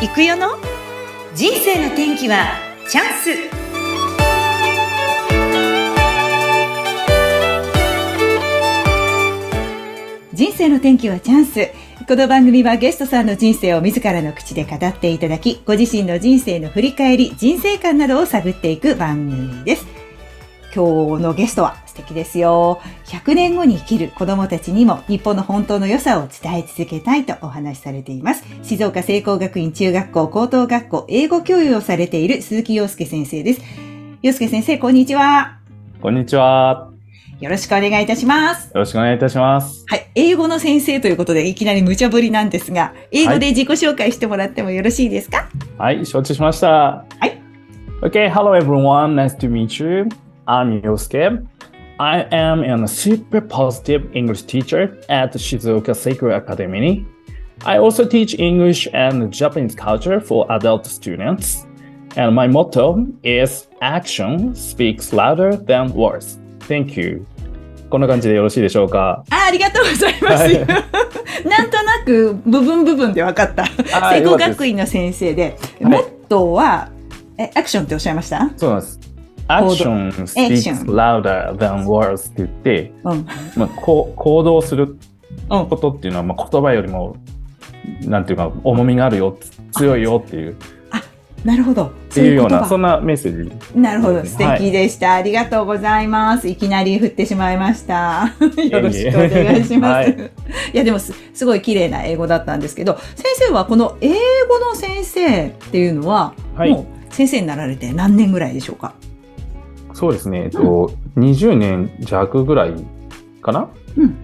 行くよの？人生の天気はチャンス。人生の天気はチャンス。この番組はゲストさんの人生を自らの口で語っていただきご自身の人生の振り返り人生観などを探っていく番組です。今日のゲストは素敵ですよ。100年後に生きる子供たちにも日本の本当の良さを伝え続けたいとお話しされています。静岡聖光学院中学校高等学校英語教諭をされている鈴木洋介先生です。洋介先生、こんにちは。こんにちは。よろしくお願いいたします。よろしくお願いいたします。はい。英語の先生ということで、いきなり無茶ぶりなんですが、英語で自己紹介してもらってもよろしいですか？はい、承知しました。はい。Okay, hello everyone. Nice to meet you. I'm Yosuke. I am a super positive English teacher at Shizuoka Sacred Academy. I also teach English and Japanese culture for adult students. And my motto is action speaks louder than words. Thank you. こんな感じでよろしいでしょうかあありがとうございます。はい、なんとなく部分部分で分かった。聖光学院の先生で、モットーは、え、アクションっておっしゃいましたそうなんです。 action speaks louder than words って言って、うん、まあ、こ行動することっていうのは、まあ、言葉よりもなんていうか重みがあるよ強いよっていう。あなるほど。っていうようなそんなメッセージ。なるほど素敵でした、はい、ありがとうございます。いきなり振ってしまいました。よろしくお願いします。はい、いやでもすごい綺麗な英語だったんですけど、先生はこの英語の先生っていうのは、はい、もう先生になられて何年ぐらいでしょうか？そうですね、えっと、うん、20年弱ぐらいかな、うん、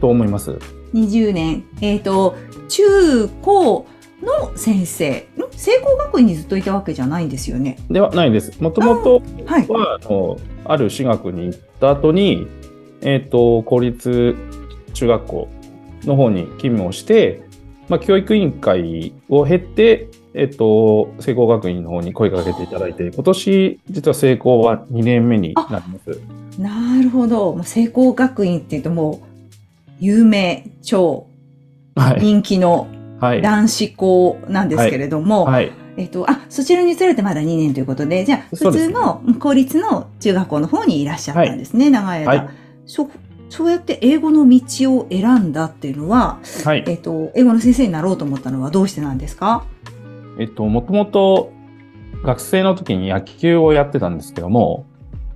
と思います。20年、えっ、ー、と、中高の先生、聖光学院にずっといたわけじゃないんですよね。ではないです。もともとは、あの、ある私学に行った後に、えっ、ー、と、公立中学校の方に勤務をして、まあ、教育委員会を経て、えっと、聖光学院の方に声かけていただいて、今年、実は聖光は2年目になります。なるほど。聖光学院っていうともう、有名、超人気の男子校なんですけれども、はい。はい、えっと、あ、そちらに移られてまだ2年ということで、じゃあ、普通の公立の中学校の方にいらっしゃったんですね、はい、長い間。はい、そそうやって英語の道を選んだっていうのは、はい、えっと、英語の先生になろうと思ったのはどうしてなんですか？えっと、もともと学生の時に野球をやってたんですけども、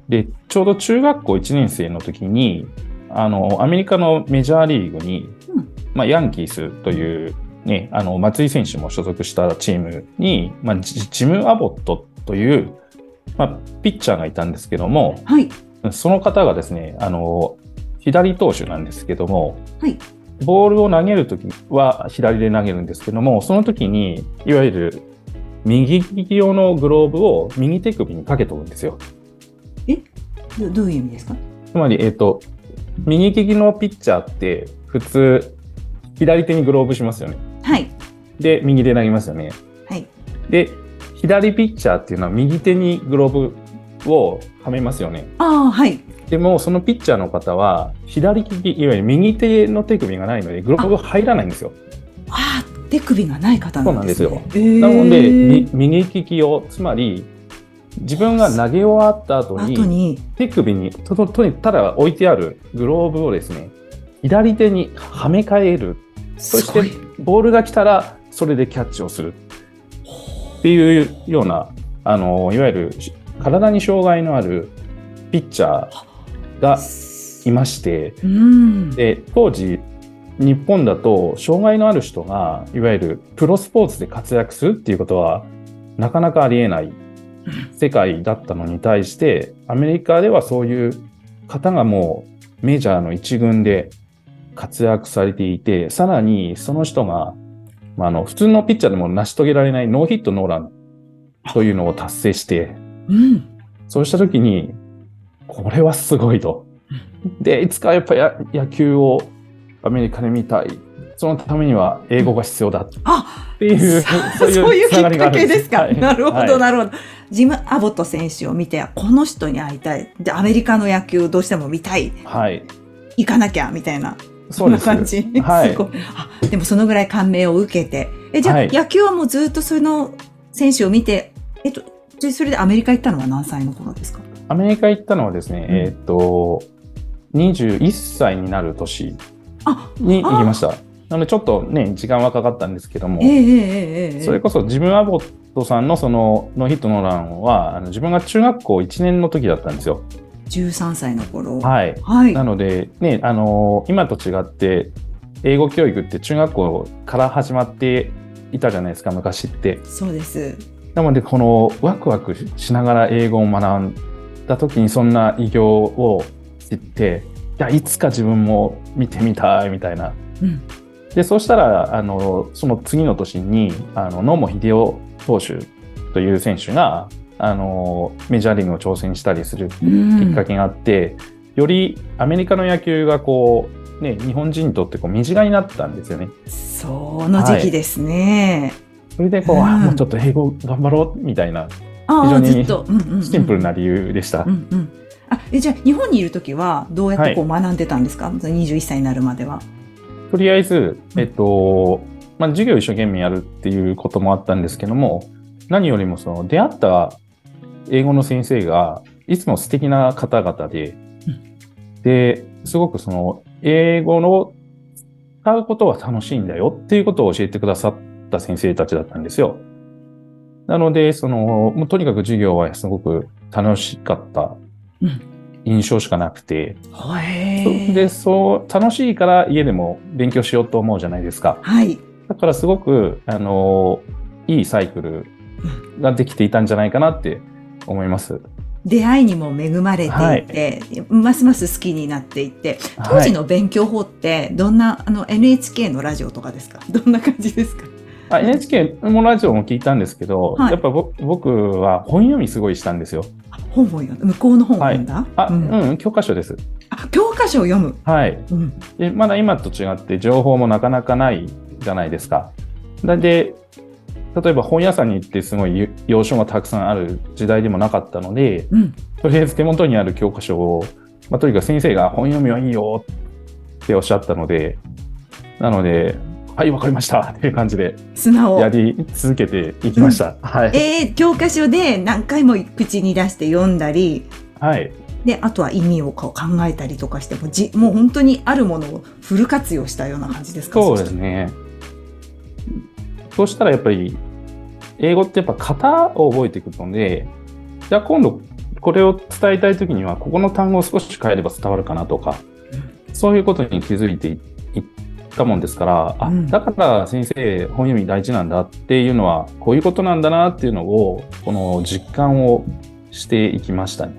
で、ちょうど中学校1年生の時に、あの、アメリカのメジャーリーグに、うん、まあ、ヤンキースというね、あの、松井選手も所属したチームに、まあ、ジム・アボットという、まあ、ピッチャーがいたんですけども、はい、その方がですね、あの、左投手なんですけども、はい、ボールを投げるときは左で投げるんですけども、その時に、いわゆる右利き用のグローブを右手首にかけとくんですよ。え？どどういう意味ですか？つまり、えっ、ー、と、右利きのピッチャーって普通、左手にグローブしますよね。はい。で、右で投げますよね。はい。で、左ピッチャーっていうのは右手にグローブをはめますよね。ああ、はい。でも、そのピッチャーの方は、左利き、いわゆる右手の手首がないので、グローブ入らないんですよ。ああ、手首がない方なんです、ね、そうなんですよ。えー、なので、右利きを、つまり、自分が投げ終わった後に、手首にとととにただ置いてあるグローブをですね、左手にはめ替える。そして、ボールが来たら、それでキャッチをする。っていうような、あの、いわゆる体に障害のあるピッチャーがいまして、うん、で当時日本だと障害のある人がいわゆるプロスポーツで活躍するっていうことはなかなかありえない世界だったのに対してアメリカではそういう方がもうメジャーの一軍で活躍されていてさらにその人が、まあ、あの普通のピッチャーでも成し遂げられないノーヒットノーランというのを達成して、うん、そうした時にこれはすごいと。で、いつかやっぱや野球をアメリカで見たい。そのためには英語が必要だっていう、そういうきっかけですか？はい、なるほど、なるほど。ジム・アボット選手を見て、この人に会いたい。で、アメリカの野球どうしても見たい。はい。行かなきゃ、みたいな。そんな感じ。はい。あ、でもそのぐらい感銘を受けて、え、じゃあ、はい、野球はもうずっとその選手を見て、えっと、それでアメリカ行ったのは何歳の頃ですか？アメリカ行ったのはですね、うん、えっと、21歳になる年に行きました。なのでちょっとね、時間はかかったんですけども、えーえー、それこそジム・アボットさんのそのノーヒットノーランは、あの自分が中学校1年の時だったんですよ。13歳の頃。はい。はい、なので、ね、あの今と違って、英語教育って中学校から始まっていたじゃないですか、昔って。そうです。なので、このワクワクしながら英語を学んだ時にそんな偉業を知って、いや、いつか自分も見てみたいみたいな。うん、で、そうしたら、あの、その次の年に、あの、野茂英雄投手という選手が、あの、メジャーリーグを挑戦したりするきっかけがあって、うん、よりアメリカの野球がこう、ね、日本人にとってこう身近になったんですよね。その時期ですね。はいそれでこう、うん、もうちょっと英語頑張ろうみたいな、非常にシンプルな理由でした。うんうん。あえじゃあ日本にいる時はどうやってこう学んでたんですか、はい、21歳になるまでは。とりあえず、えっとまあ、授業一生懸命やるっていうこともあったんですけども何よりもその出会った英語の先生がいつも素敵な方々で、ですごくその英語の使うことは楽しいんだよっていうことを教えてくださった先生たちだったんですよ。なので、その、もうとにかく授業はすごく楽しかった。印象しかなくて、うん、で、そう、楽しいから家でも勉強しようと思うじゃないですか。はい。だからすごく、あの、いいサイクルができていたんじゃないかなって思います。出会いにも恵まれていて、はい、ますます好きになっていって当時の勉強法ってどんな、あの NHK のラジオとかですか？どんな感じですか？あ NHK もラジオも聞いたんですけど、はい、やっぱ僕は本読みすごいしたんですよ。本を読んだ？向こうの本を読んだ、はい、あ、うん、うん、教科書です。あ教科書を読む？はい、うん、でまだ今と違って情報もなかなかないじゃないですか。で例えば本屋さんに行ってすごい要書がたくさんある時代でもなかったので、うん、とりあえず手元にある教科書を、まあ、とにかく先生が本読みはいいよっておっしゃったのでなのではい、わかりました っていう感じで、素直やり続けていきました。うん、はい。えー、教科書で何回も口に出して読んだり、はい。で、あとは意味を考えたりとかしても、じもう本当にあるものをフル活用したような感じですか？そうですね。そうしたらやっぱり、英語ってやっぱ型を覚えていくので、じゃあ今度これを伝えたいときには、ここの単語を少し変えれば伝わるかなとか、そういうことに気づいていったもんですから、あ、だから先生、本読み大事なんだっていうのは、こういうことなんだなっていうのを、この実感をしていきましたね。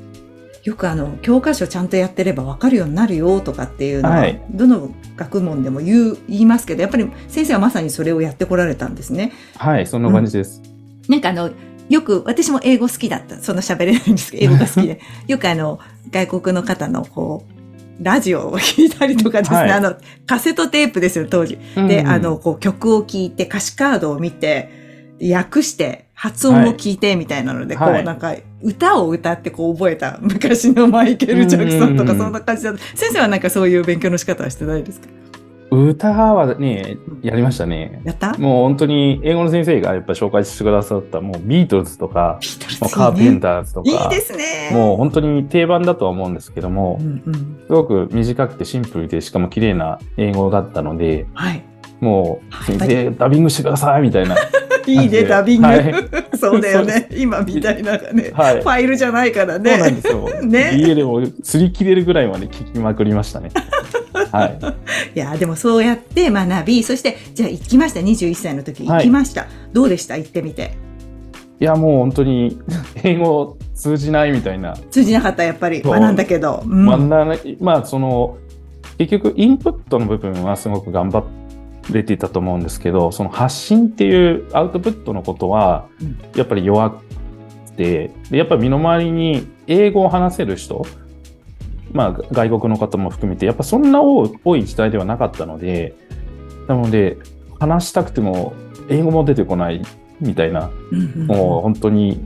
よくあの、教科書ちゃんとやってれば分かるようになるよとかっていうのは、はい、どの学問でも言う、言いますけど、やっぱり先生はまさにそれをやってこられたんですね。はい、そんな感じです。うん、なんかあの、よく、私も英語好きだった。そんな喋れないんですけど、英語が好きで。よくあの、外国の方のこう、ラジオを聴いたりとかですね、はい、あの、カセットテープですよ、当時。で、うん、あの、こう曲を聴いて、歌詞カードを見て、訳して、発音を聞いてみたいなので、はい、こうなんか、歌を歌ってこう覚えた昔のマイケル・ジャクソンとかそんな感じだった。先生はなんかそういう勉強の仕方はしてないですか？歌はね、やりましたね。やった？もう本当に英語の先生がやっぱ紹介してくださったもうビートルズとか、もうカーペンターズとか、いいですね。もう本当に定番だとは思うんですけども、うんうん、すごく短くてシンプルでしかも綺麗な英語だったので、はい、もう先生ダビングしてくださいみたいな。いいね、ダビング。はい、そうだよね。今みたいなね、はい、ファイルじゃないからね。そうなんですよ。ね。家でも擦り切れるぐらいまで聞きまくりましたね。はい。いや、でもそうやって学び、そして、じゃあ行きました。21歳の時行きました。はい、どうでした？行ってみて。いや、もう本当に、英語通じないみたいな。通じなかった、やっぱり。学んだけど。うん、学んだ、まあ、その、結局、インプットの部分はすごく頑張れていたと思うんですけど、その発信っていうアウトプットのことは、やっぱり弱くて、でやっぱり身の回りに英語を話せる人、まあ、外国の方も含めて、やっぱそんな多い時代ではなかったので、なので、話したくても英語も出てこないみたいな、もう本当に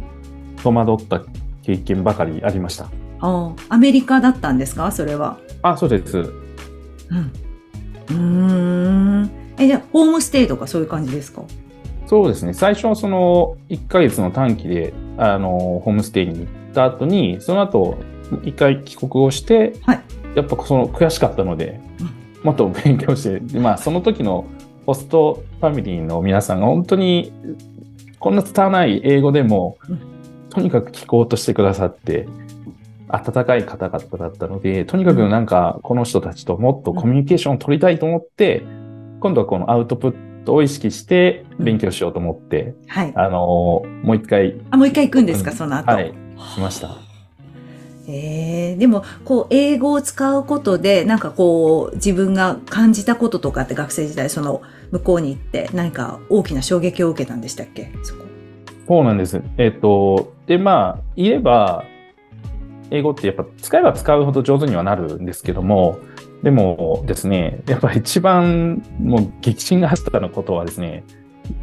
戸惑った経験ばかりありました。あアメリカだったんですか？それは。あ、そうです。うん。うん。え、じゃあ、ホームステイとかそういう感じですか？そうですね。最初はその1ヶ月の短期で、あの、ホームステイに行った後に、その後、一回帰国をして、はい、やっぱその悔しかったので、もっと勉強して、まあその時のホストファミリーの皆さんが本当にこんな伝わない英語でも、とにかく聞こうとしてくださって、温かい方々だったので、とにかくなんかこの人たちともっとコミュニケーションを取りたいと思って、今度はこのアウトプットを意識して勉強しようと思って、はい、あのもう一回。あ、もう一回行くんですか、その後。はい、しました。えー、でもこう英語を使うことでなんかこう自分が感じたこととかって学生時代その向こうに行って何か大きな衝撃を受けたんでしたっけ？そこそうなんです。えっ、ー、とでまあ言えば英語ってやっぱ使えば使うほど上手にはなるんですけどもでもですねやっぱ一番もう激震が走ったのことはですね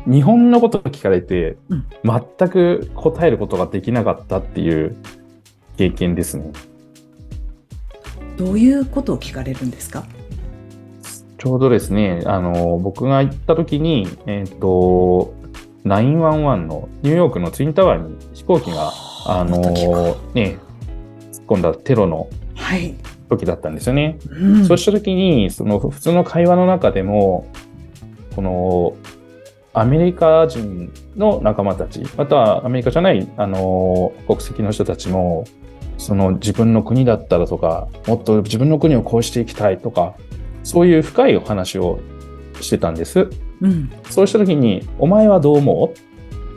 日本のことを聞かれて、全く答えることができなかったっていう経験ですね。どういうことを聞かれるんですか？ちょうどですね、あの、僕が行った時に、えっ、ー、と、911のニューヨークのツインタワーに飛行機が、あの、ね、突っ込んだテロの時だったんですよね。はいうん、そうした時に、その普通の会話の中でも、このアメリカ人の仲間たち、またはアメリカじゃない、あの、国籍の人たちも、その自分の国だったらとか、もっと自分の国をこうしていきたいとか、そういう深いお話をしてたんです。うん、そうした時に、お前はどう思うって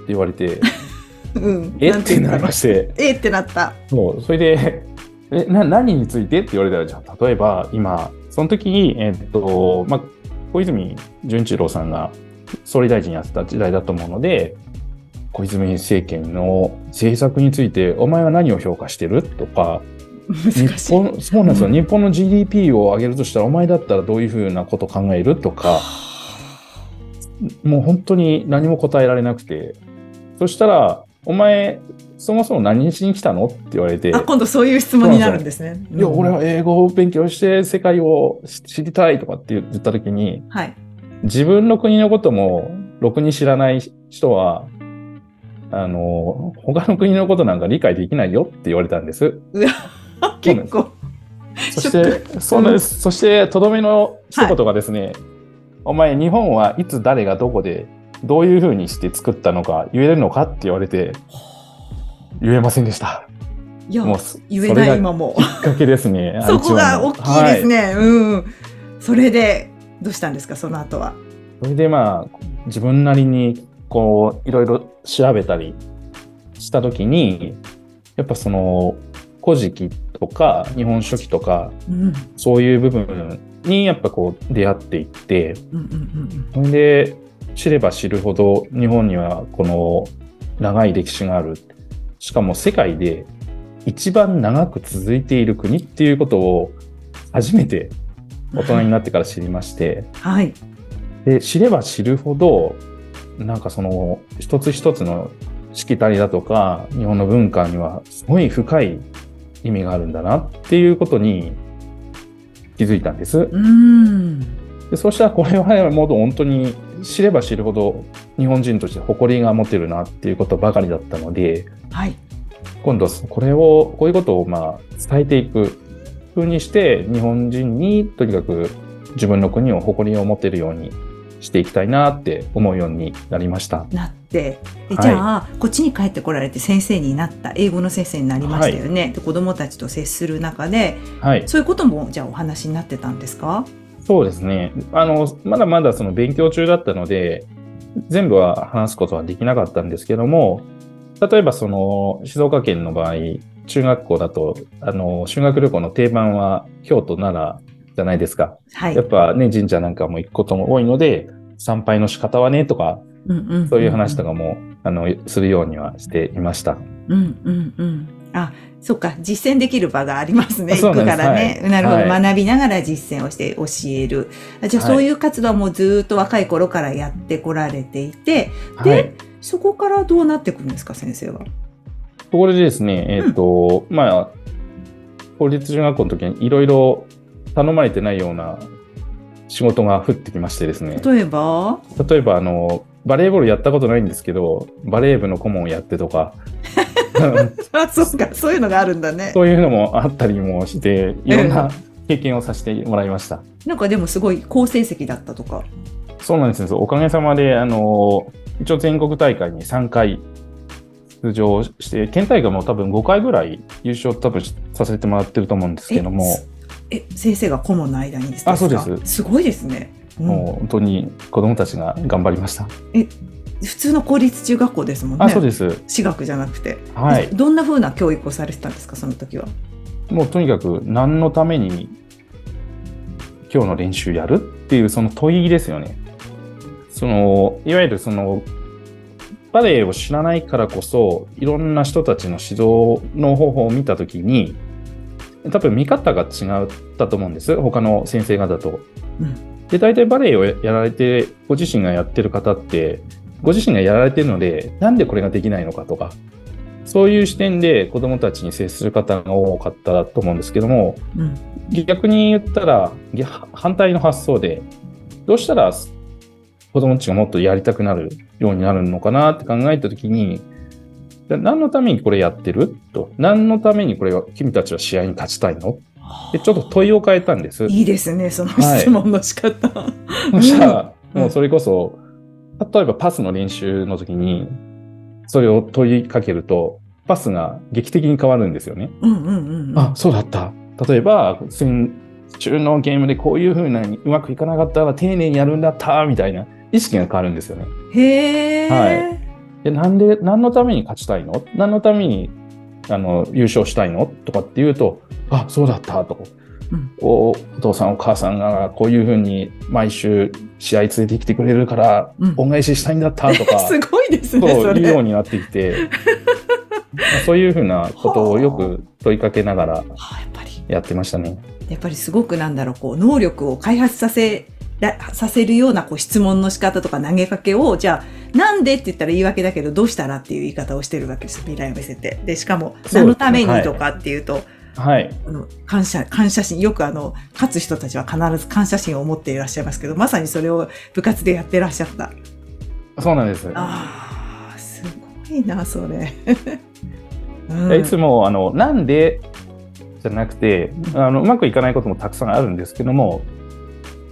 言われて、うん、え？ってなりまして。え？ってなった。そう、それで、え、な、何についてって言われたら、じゃあ、例えば今、その時に、えっと、まあ、小泉純一郎さんが総理大臣やってた時代だと思うので、小泉政権の政策について、お前は何を評価してるとか、日本そうなんですよ、うん、日本の GDP を上げるとしたら、お前だったらどういうふうなこと考えるとか、もう本当に何も答えられなくて、そしたら、お前、そもそも何しに来たの？って言われて。あ、今度そういう質問になるんですね。いや、俺は英語を勉強して世界を知りたいとかって言ったときに、はい、自分の国のこともろくに知らない人は、あの、他の国のことなんか理解できないよって言われたんです。結構。そして、そうなんです。そして、とどめの一言がですね、はい、お前、日本はいつ誰がどこで、どういうふうにして作ったのか言えるのかって言われて、言えませんでした。いや、もう言えない今も。きっかけですね。そこが大きいですね。はい、うん。それで、どうしたんですか、その後は。それでまあ、自分なりにこういろいろ調べたりした時にやっぱその「古事記」とか「日本書紀」とか、うん、そういう部分にやっぱこう出会っていって、それで知れば知るほど日本にはこの長い歴史がある。しかも世界で一番長く続いている国っていうことを初めて大人になってから知りまして、はい、で知れば知るほどなんかその一つ一つのしきたりだとか日本の文化にはすごい深い意味があるんだなっていうことに気づいたんです。うん。でそうしたらこれはもう本当に知れば知るほど日本人として誇りが持てるなっていうことばかりだったので、はい、今度これをこういうことをまあ伝えていくふうにして日本人にとにかく自分の国を誇りを持てるようにしていきたいなって思うようになりました。なって。じゃあ、はい、こっちに帰ってこられて先生になった英語の先生になりましたよね、はい、で子どもたちと接する中で、はい、そういうこともじゃあお話になってたんですか？そうですねあのまだまだその勉強中だったので全部は話すことはできなかったんですけども例えばその静岡県の場合中学校だとあの修学旅行の定番は京都奈良じゃないですか。はい、やっぱね、神社なんかも行くことも多いので、参拝の仕方はね、とか、そういう話とかも、あの、するようにはしていました。うんうんうん。あ、そっか、実践できる場がありますね。行くからね。はい、なるほど、はい、学びながら実践をして教える。じゃあ、そういう活動もずっと若い頃からやってこられていて、で、そこからどうなっていくんですか、先生は？そこでですね、えっ、ー、と、うん、まあ、公立中学校の時にいろいろ頼まれてないような仕事が降ってきましてですね。例えば？例えば、あの、バレーボールやったことないんですけど、バレー部の顧問をやってとか。あ、そっか、そういうのがあるんだね。そういうのもあったりもして、いろんな経験をさせてもらいました。なんかでもすごい好成績だったとか。そうなんですよ。おかげさまで、あの、一応全国大会に3回出場して、県大会も多分5回ぐらい優勝多分させてもらってると思うんですけども。え、先生が顧問の間にですか？あ、そうです。すごいですね。うん、もう本当に子供たちが頑張りました。え、普通の公立中学校ですもんね。あ、そうです。私学じゃなくて。はい。どんな風な教育をされてたんですか、その時は？もうとにかく何のために今日の練習やるっていうその問いですよね。その、いわゆるそのバレエを知らないからこそ、いろんな人たちの指導の方法を見たときに、多分見方が違ったと思うんです。他の先生方と。うん、で、大体バレエをやられて、ご自身がやってる方って、ご自身がやられてるので、なんでこれができないのかとか、そういう視点で子供たちに接する方が多かったと思うんですけども、うん、逆に言ったら、反対の発想で、どうしたら子供たちがもっとやりたくなるようになるのかなって考えたときに、何のためにこれやってる？と。何のためにこれは、君たちは試合に勝ちたいの？で、ちょっと問いを変えたんです。いいですね、その質問の仕方。はい、そしたら、もうそれこそ、例えばパスの練習の時に、それを問いかけると、パスが劇的に変わるんですよね。うんうんうんうん、あ、そうだった。例えば、戦中のゲームでこういうふうなうまくいかなかったら丁寧にやるんだった、みたいな。意識が変わるんですよね。へはい。で、なんで、何のために勝ちたいの？何のために、あの、優勝したいの？とかっていうと、あ、そうだったとか、うん、おお父さんお母さんがこういうふうに毎週試合連れてきてくれるから恩返ししたいんだったとか、すごいですねそういうようになってきて そういうふうなことをよく問いかけながらやってましたね。やっぱりすごくなんだろうこう能力を開発させさせるようなこう質問の仕方とか投げかけを、じゃあ、なんでって言ったら言い訳だけど、どうしたらっていう言い方をしてるわけですよ。未来を見せて。で、しかも、何のためにとかっていうと、はい。あの、感謝、感謝心、よくあの、勝つ人たちは必ず感謝心を持っていらっしゃいますけど、まさにそれを部活でやってらっしゃった。そうなんです。ああ、すごいな、それ。うん、いつも、あの、なんで？じゃなくて、あの、うまくいかないこともたくさんあるんですけども、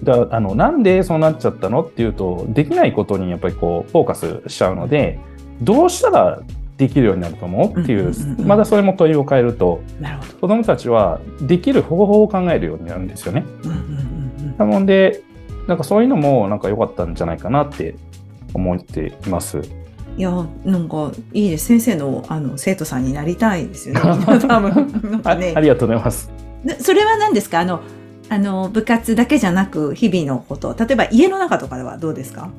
だあのなんでそうなっちゃったの？っていうとできないことにやっぱりこうフォーカスしちゃうのでどうしたらできるようになると思うっていう,、まだそれも問いを変えると子ど。もたちはできる方法を考えるようになるんですよね。なのでなんかそういうのもなんか良かったんじゃないかなって思っています。いやなんかいいです。先生のあの生徒さんになりたいですよね。多分。あね、ありがとうございます。それは何ですか？あのあの、部活だけじゃなく、日々のこと、例えば家の中とかではどうですか？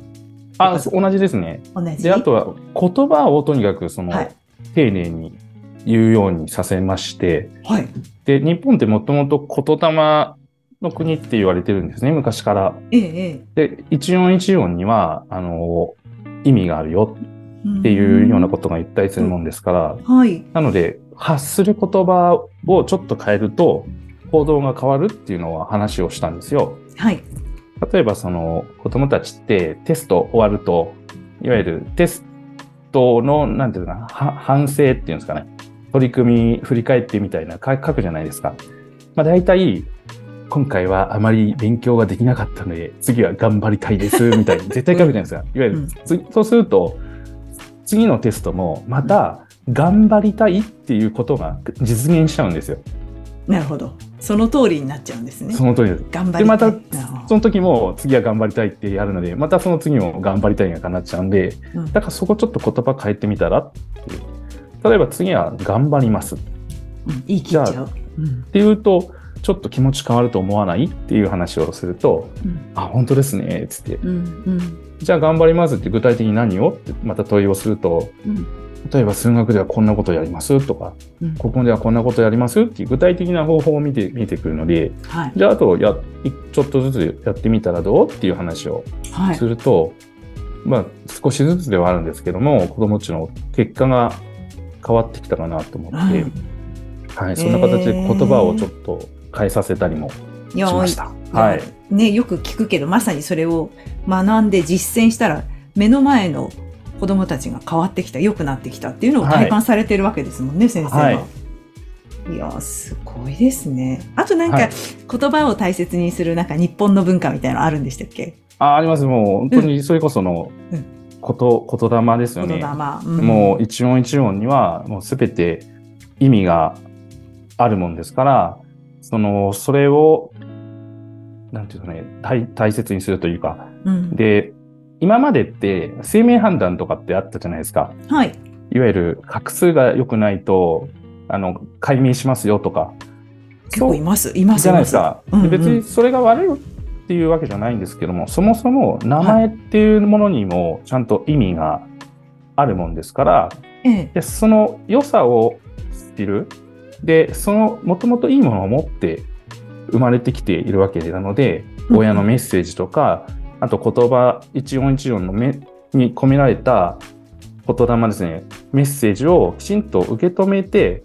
あ、同じですね。同じ？で、あとは言葉をとにかくその、はい、丁寧に言うようにさせまして、はい。で、日本ってもともと言霊の国って言われてるんですね、昔から。ええ。で、一音一音には、あの、意味があるよっていうようなことが言ったりするもんですから、はい。なので、発する言葉をちょっと変えると、行動が変わるっていうのは話をしたんですよ。はい。例えばその子供たちってテスト終わると、いわゆるテストの、なんていうかな、反省っていうんですかね。取り組み振り返ってみたいな書くじゃないですか。まあ大体、今回はあまり勉強ができなかったので、次は頑張りたいです、みたいに絶対書くじゃないですか。いわゆる、うん、そうすると、次のテストもまた頑張りたいっていうことが実現しちゃうんですよ。なるほど。その通りになっちゃうんですね。その通りです。頑張り。で、また、その時も次は頑張りたいってやるので、またその次も頑張りたいがなっちゃうんで、うん、だからそこちょっと言葉変えてみたらっていう。例えば次は頑張ります。うん、いい気が。うん、っていうと、ちょっと気持ち変わると思わないっていう話をすると、うん、あ、本当ですね、つって、うんうん。じゃあ頑張りますって具体的に何を？ってまた問いをすると、うん例えば数学ではこんなことやりますとか、うん、ここではこんなことやりますっていう具体的な方法を見て見てくるので、はい、じゃああとやちょっとずつやってみたらどうっていう話をすると、はい、まあ少しずつではあるんですけども子どもたちの結果が変わってきたかなと思って、うん、はい、そんな形で言葉をちょっと変えさせたりもしました。はい、ね、よく聞くけどまさにそれを学んで実践したら目の前の子供たちが変わってきた良くなってきたっていうのを体感されてるわけですもんね、はい、先生は。はい。いやすごいですね。あとなんか、はい、言葉を大切にするなんか日本の文化みたいなのあるんでしたっけ？ああります。もう本当にそれこその、うん、こと言霊ですよね。うん、もう一音一音にはもうすべて意味があるもんですから、そのそれをなんていうかね大大切にするというか、うん、で今までって生命判断とかってあったじゃないですか。はい。いわゆる画数が良くないとあの解明しますよとか。結構います、います。じゃないですか。うんうん、別にそれが悪いっていうわけじゃないんですけども、そもそも名前っていうものにもちゃんと意味があるもんですから、はい、でその良さを知る。で、そのもともといいものを持って生まれてきているわけなので、親のメッセージとか、あと言葉一音一音の目に込められた言霊ですね、メッセージをきちんと受け止めて、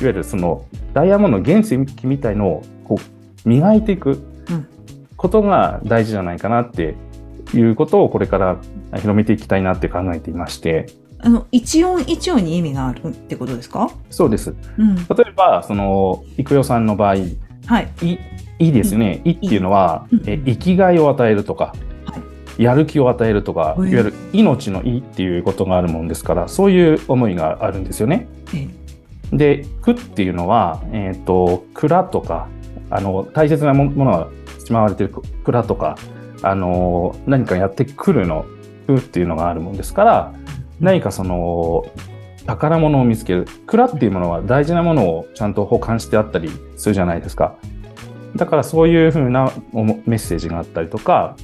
いわゆるそのダイヤモンドの原石みたいのをこう磨いていくことが大事じゃないかなっていうことをこれから広めていきたいなって考えていまして。あの一音一音に意味があるってことですか？そうです。うん、例えばその育代さんの場合、はい、いいいですね、いっていうのは、え生きがいを与えるとか、やる気を与えるとか、いわゆる命のいいっていうことがあるもんですから、そういう思いがあるんですよね。で、苦っていうのは、えっ、ー、と、蔵とか、あの、大切なものがしまわれてる蔵とか、あの、何かやってくるの、苦っていうのがあるもんですから、何かその、宝物を見つける。蔵っていうものは大事なものをちゃんと保管してあったりするじゃないですか。だからそういうふうなメッセージがあったりとか、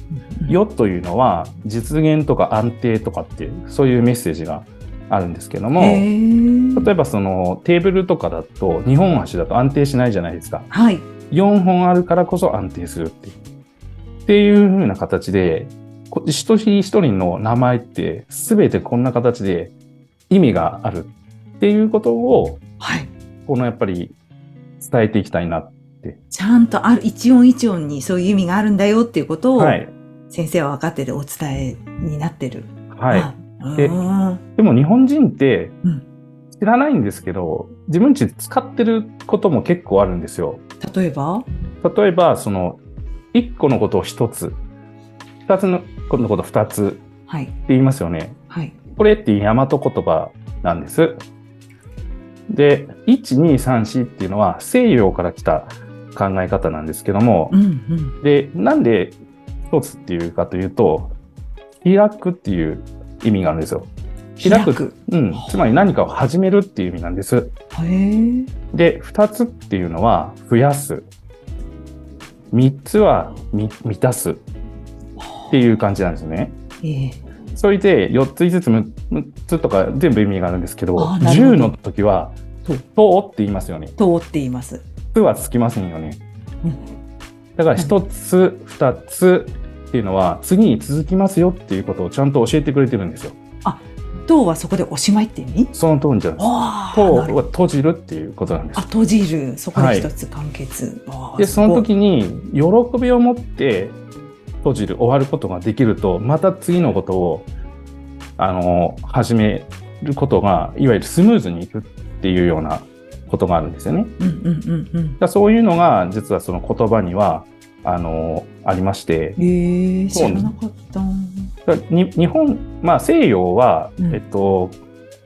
よというのは実現とか安定とかっていうそういうメッセージがあるんですけども例えばそのテーブルとかだと2本足だと安定しないじゃないですか。はい、4本あるからこそ安定するっていう。っていうふうな形で一人一人の名前って全てこんな形で意味があるっていうことを、はい、このやっぱり伝えていきたいなちゃんとある一音一音にそういう意味があるんだよっていうことを、はい、先生は分かっててお伝えになってる。はい。ででも日本人って知らないんですけど、うん、自分ちで使ってることも結構あるんですよ。例えば？例えば、その、一個のことを一つ、二つのことを二つって言いますよね。はい。これって大和言葉なんです。で、1、2、3、4っていうのは西洋から来た考え方なんですけども、うんうん、で、なんで一つっていうかというと、開くっていう意味があるんですよ。開く。うん。つまり何かを始めるっていう意味なんです。で、二つっていうのは増やす。三つは満たすっていう感じなんですね。えー、それで4つ5つ6つとか全部意味があるんですけどど10の時は「と」って言いますよね。とって言います。つはつきませんよね。だから一つ、二つっていうのは次に続きますよっていうことをちゃんと教えてくれてるんですよ。あ、とはそこでおしまいって意味？その通りじゃないです。とは閉じるっていうことなんです。あ、閉じる。そこで一つ完結。はい、で、その時に喜びを持って閉じる、終わることができると、また次のことを、あの、始めることが、いわゆるスムーズにいくっていうようなことがあるんですよね。だそういうのが実はその言葉にはあのありまして、えー、知らなかった日本、まあ、西洋は、うん、えっと、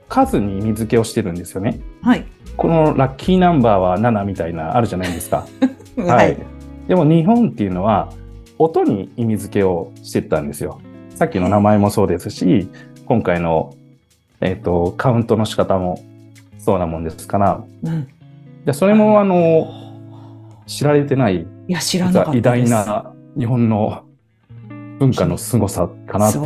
数に意味付けをしてるんですよね。はい、このラッキーナンバーは7みたいなあるじゃないですか。はい、でも日本っていうのは音に意味付けをしてたんですよ。さっきの名前もそうですし、今回の、えっと、カウントの仕方もそうなもんですから、うん、でそれもあの知られてないいや知らな偉大な日本の文化の凄さかなって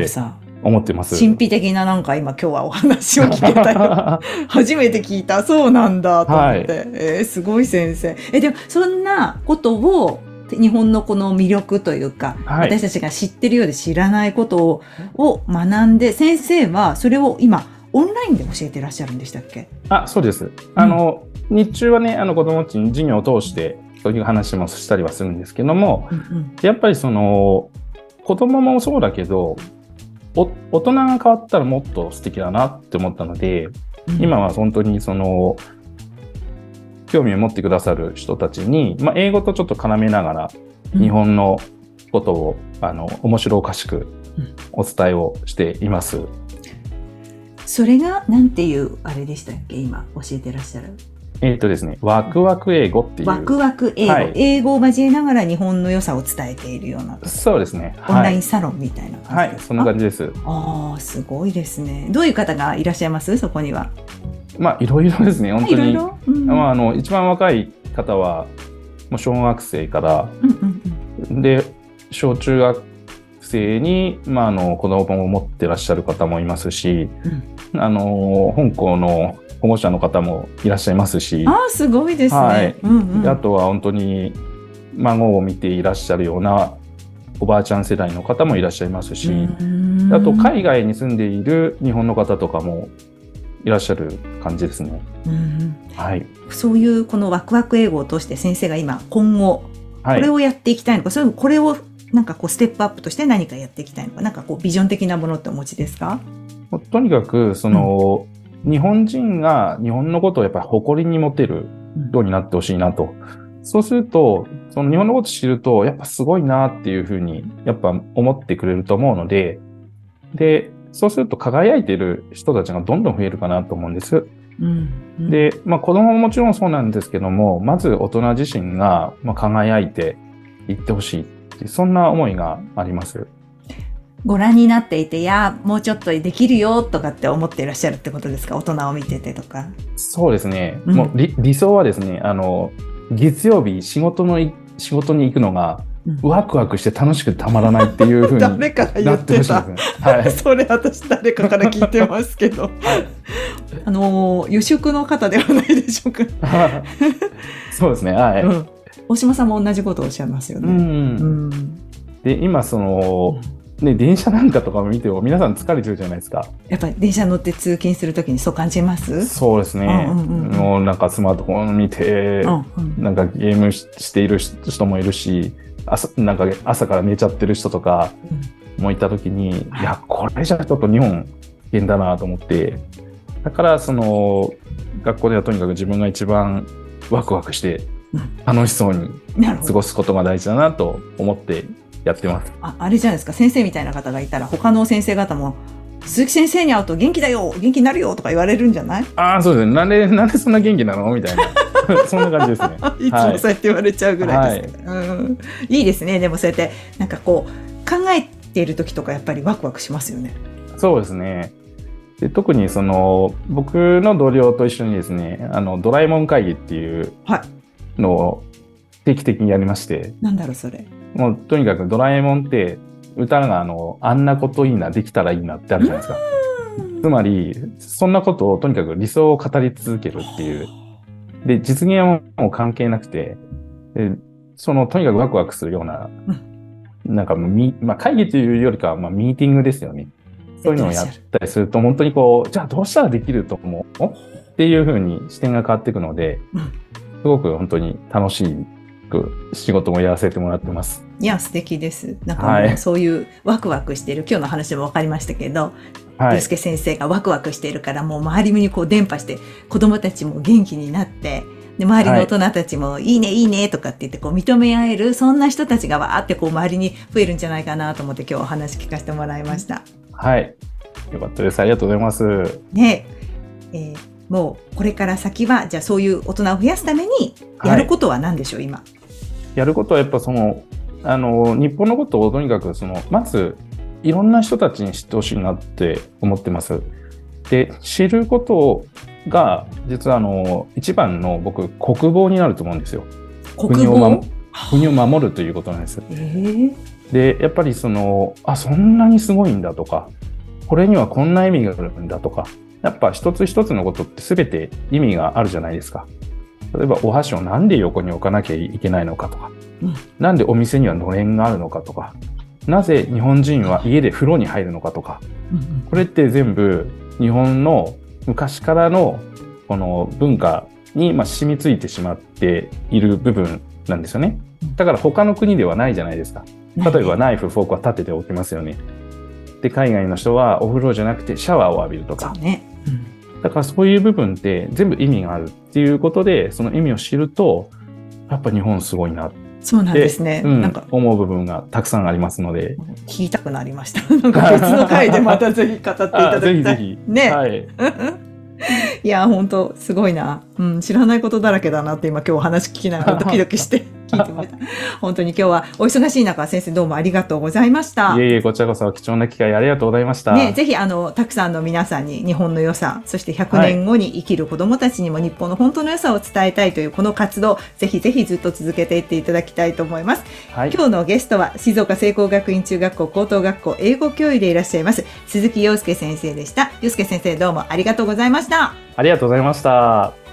思ってます。神秘的ななんか今今日はお話を聞けたよ。初めて聞いた。そうなんだと思って。はい、えー、すごい先生。え、でもそんなことを日本のこの魅力というか、はい、私たちが知ってるようで知らないことをを学んで、先生はそれを今オンラインで教えてらっしゃるんでしたっけ？あそうです。あの、うん、日中はねあの子どもたちに授業を通してそういう話もしたりはするんですけども、うんうん、やっぱりその子供もそうだけど大人が変わったらもっと素敵だなって思ったので、うん、今は本当にその興味を持ってくださる人たちに、まあ、英語とちょっと絡めながら日本のことを、うん、あの面白おかしくお伝えをしています。それが何ていうあれでしたっけ？今教えてらっしゃるえっ、とですね、ワクワク英語っていう。ワクワク英語、はい、英語を交えながら日本の良さを伝えているような。そうですね。オンラインサロンみたいなはい、はい、そんな感じです。ああ、すごいですね。どういう方がいらっしゃいます？そこには。まあ、いろいろですね、本当に。いろいろ？うん、まあ、あの、一番若い方は、もう小学生から、で、小中学生に、まあ、あの子供を持ってらっしゃる方もいますし、うん、あの本校の保護者の方もいらっしゃいますし。あすごいですね、はい。うんうん、あとは本当に孫を見ていらっしゃるようなおばあちゃん世代の方もいらっしゃいますし。あと海外に住んでいる日本の方とかもいらっしゃる感じですね。うんはい、そういうこのワクワク英語を通して先生が今今後これをやっていきたいのか、はい、それこれをなんかこうステップアップとして何かやっていきたいのか、なんかこうビジョン的なものってお持ちですか？とにかく、その、うん、日本人が日本のことをやっぱり誇りに持てるようになってほしいなと。うん、そうすると、その日本のこと知ると、やっぱすごいなっていうふうに、やっぱ思ってくれると思うので、で、そうすると輝いている人たちがどんどん増えるかなと思うんです。うんうん、で、まあ子供ももちろんそうなんですけども、まず大人自身がま輝いていってほしいってそんな思いがあります。ご覧になっていて、いや、もうちょっとできるよとかって思っていらっしゃるってことですか？大人を見ててとか。そうですね。うん、もう理理想はですね、あの、月曜日仕事の、仕事に行くのが、ワクワクして楽しくてたまらないっていうふうに 誰かが言ってた、ね、はい、それ私誰かから聞いてますけど、はい、あの予祝の方ではないでしょうか。そうですね。はい、うん。大島さんも同じことをおっしゃいますよね。うん、で今その、ね、電車なんかとか見ても皆さん疲れてるじゃないですか。やっぱり電車乗って通勤するときにそう感じます？そうですね。うんうんうん、もうなんかスマートフォン見て、うんうん、なんかゲームしている人もいるし、朝なんか朝から寝ちゃってる人とかもいたときに、うん、いや、これじゃちょっと日本危険だなと思って、だからその学校ではとにかく自分が一番ワクワクして楽しそうに過ごすことが大事だなと思ってやってます。ああれじゃないですか。先生みたいな方がいたら他の先生方も鈴木先生に会うと元気だよ元気になるよとか言われるんじゃない？ああそうですね。なんでなんでそんな元気なの？みたいな。そんな感じですね。いつもそうやって言われちゃうぐらいです、はい、うん、いいですね。でもそうやってなんかこう考えている時とかやっぱりワクワクしますよね。そうですね。で特にその僕の同僚と一緒にですねあのドラえもん会議っていう、はい、のを定期的にやりまして。なんだろう、それ。もう、とにかくドラえもんって、歌があの、あんなこといいな、できたらいいなってあるじゃないですか。つまり、そんなことをとにかく理想を語り続けるっていう。で、実現はもう関係なくて、でその、とにかくワクワクするような、なんかみ、まあ、会議というよりかは、まあ、ミーティングですよね。そういうのをやったりすると、本当にこう、じゃあどうしたらできると思うっていうふうに視点が変わっていくので、すごく本当に楽しく仕事もやらせてもらってます。いや、素敵です。なんかもうそういうワクワクしている、今日の話も分かりましたけど、はい、介先生がワクワクしているから、もう周りにこう伝播して、子供たちも元気になって、で、周りの大人たちも、いいね、いいね、とかって言って、こう、認め合える、そんな人たちがわーって、こう、周りに増えるんじゃないかなと思って、今日お話聞かせてもらいました。はい。よかったです。ありがとうございます。ねえーもうこれから先はじゃあそういう大人を増やすためにやることは何でしょう、はい、今。やることはやっぱそのあの日本のことをとにかくそのまずいろんな人たちに知ってほしいなって思ってます。で知ることが実はあの一番の僕国防になると思うんですよ。国を国を守るということなんです。えー、でやっぱりそのあそんなにすごいんだとかこれにはこんな意味があるんだとかやっぱ一つ一つのことって全て意味があるじゃないですか。例えばお箸をなんで横に置かなきゃいけないのかとか、うん、なんでお店にはのれんがあるのかとか、なぜ日本人は家で風呂に入るのかとか、これって全部日本の昔からのこの文化にま染みついてしまっている部分なんですよね。だから他の国ではないじゃないですか。例えばナイフ、フォークは立てておきますよね。っで海外の人はお風呂じゃなくてシャワーを浴びるとか。ねうん、だからそういう部分って全部意味があるっていうことで、その意味を知ると、やっぱ日本すごいなそうなんですね。うん、なんか思う部分がたくさんありますので。聞きたくなりました。なんか別の回でまたぜひ語っていただきたい。ぜひぜひ。ね。はい。いや、本当すごいな。うん、知らないことだらけだなって今今日お話聞きながらドキドキして聞いてました。本当に今日はお忙しい中、先生どうもありがとうございました。いえいえ、こちらこそ貴重な機会ありがとうございました。ね、ぜひあの、たくさんの皆さんに日本の良さ、そして100年後に生きる子供たちにも日本の本当の良さを伝えたいというこの活動、ぜひぜひずっと続けていっていただきたいと思います。はい、今日のゲストは静岡聖光学院中学校高等学校英語教諭でいらっしゃいます鈴木陽介先生でした。陽介先生どうもありがとうございました。ありがとうございました。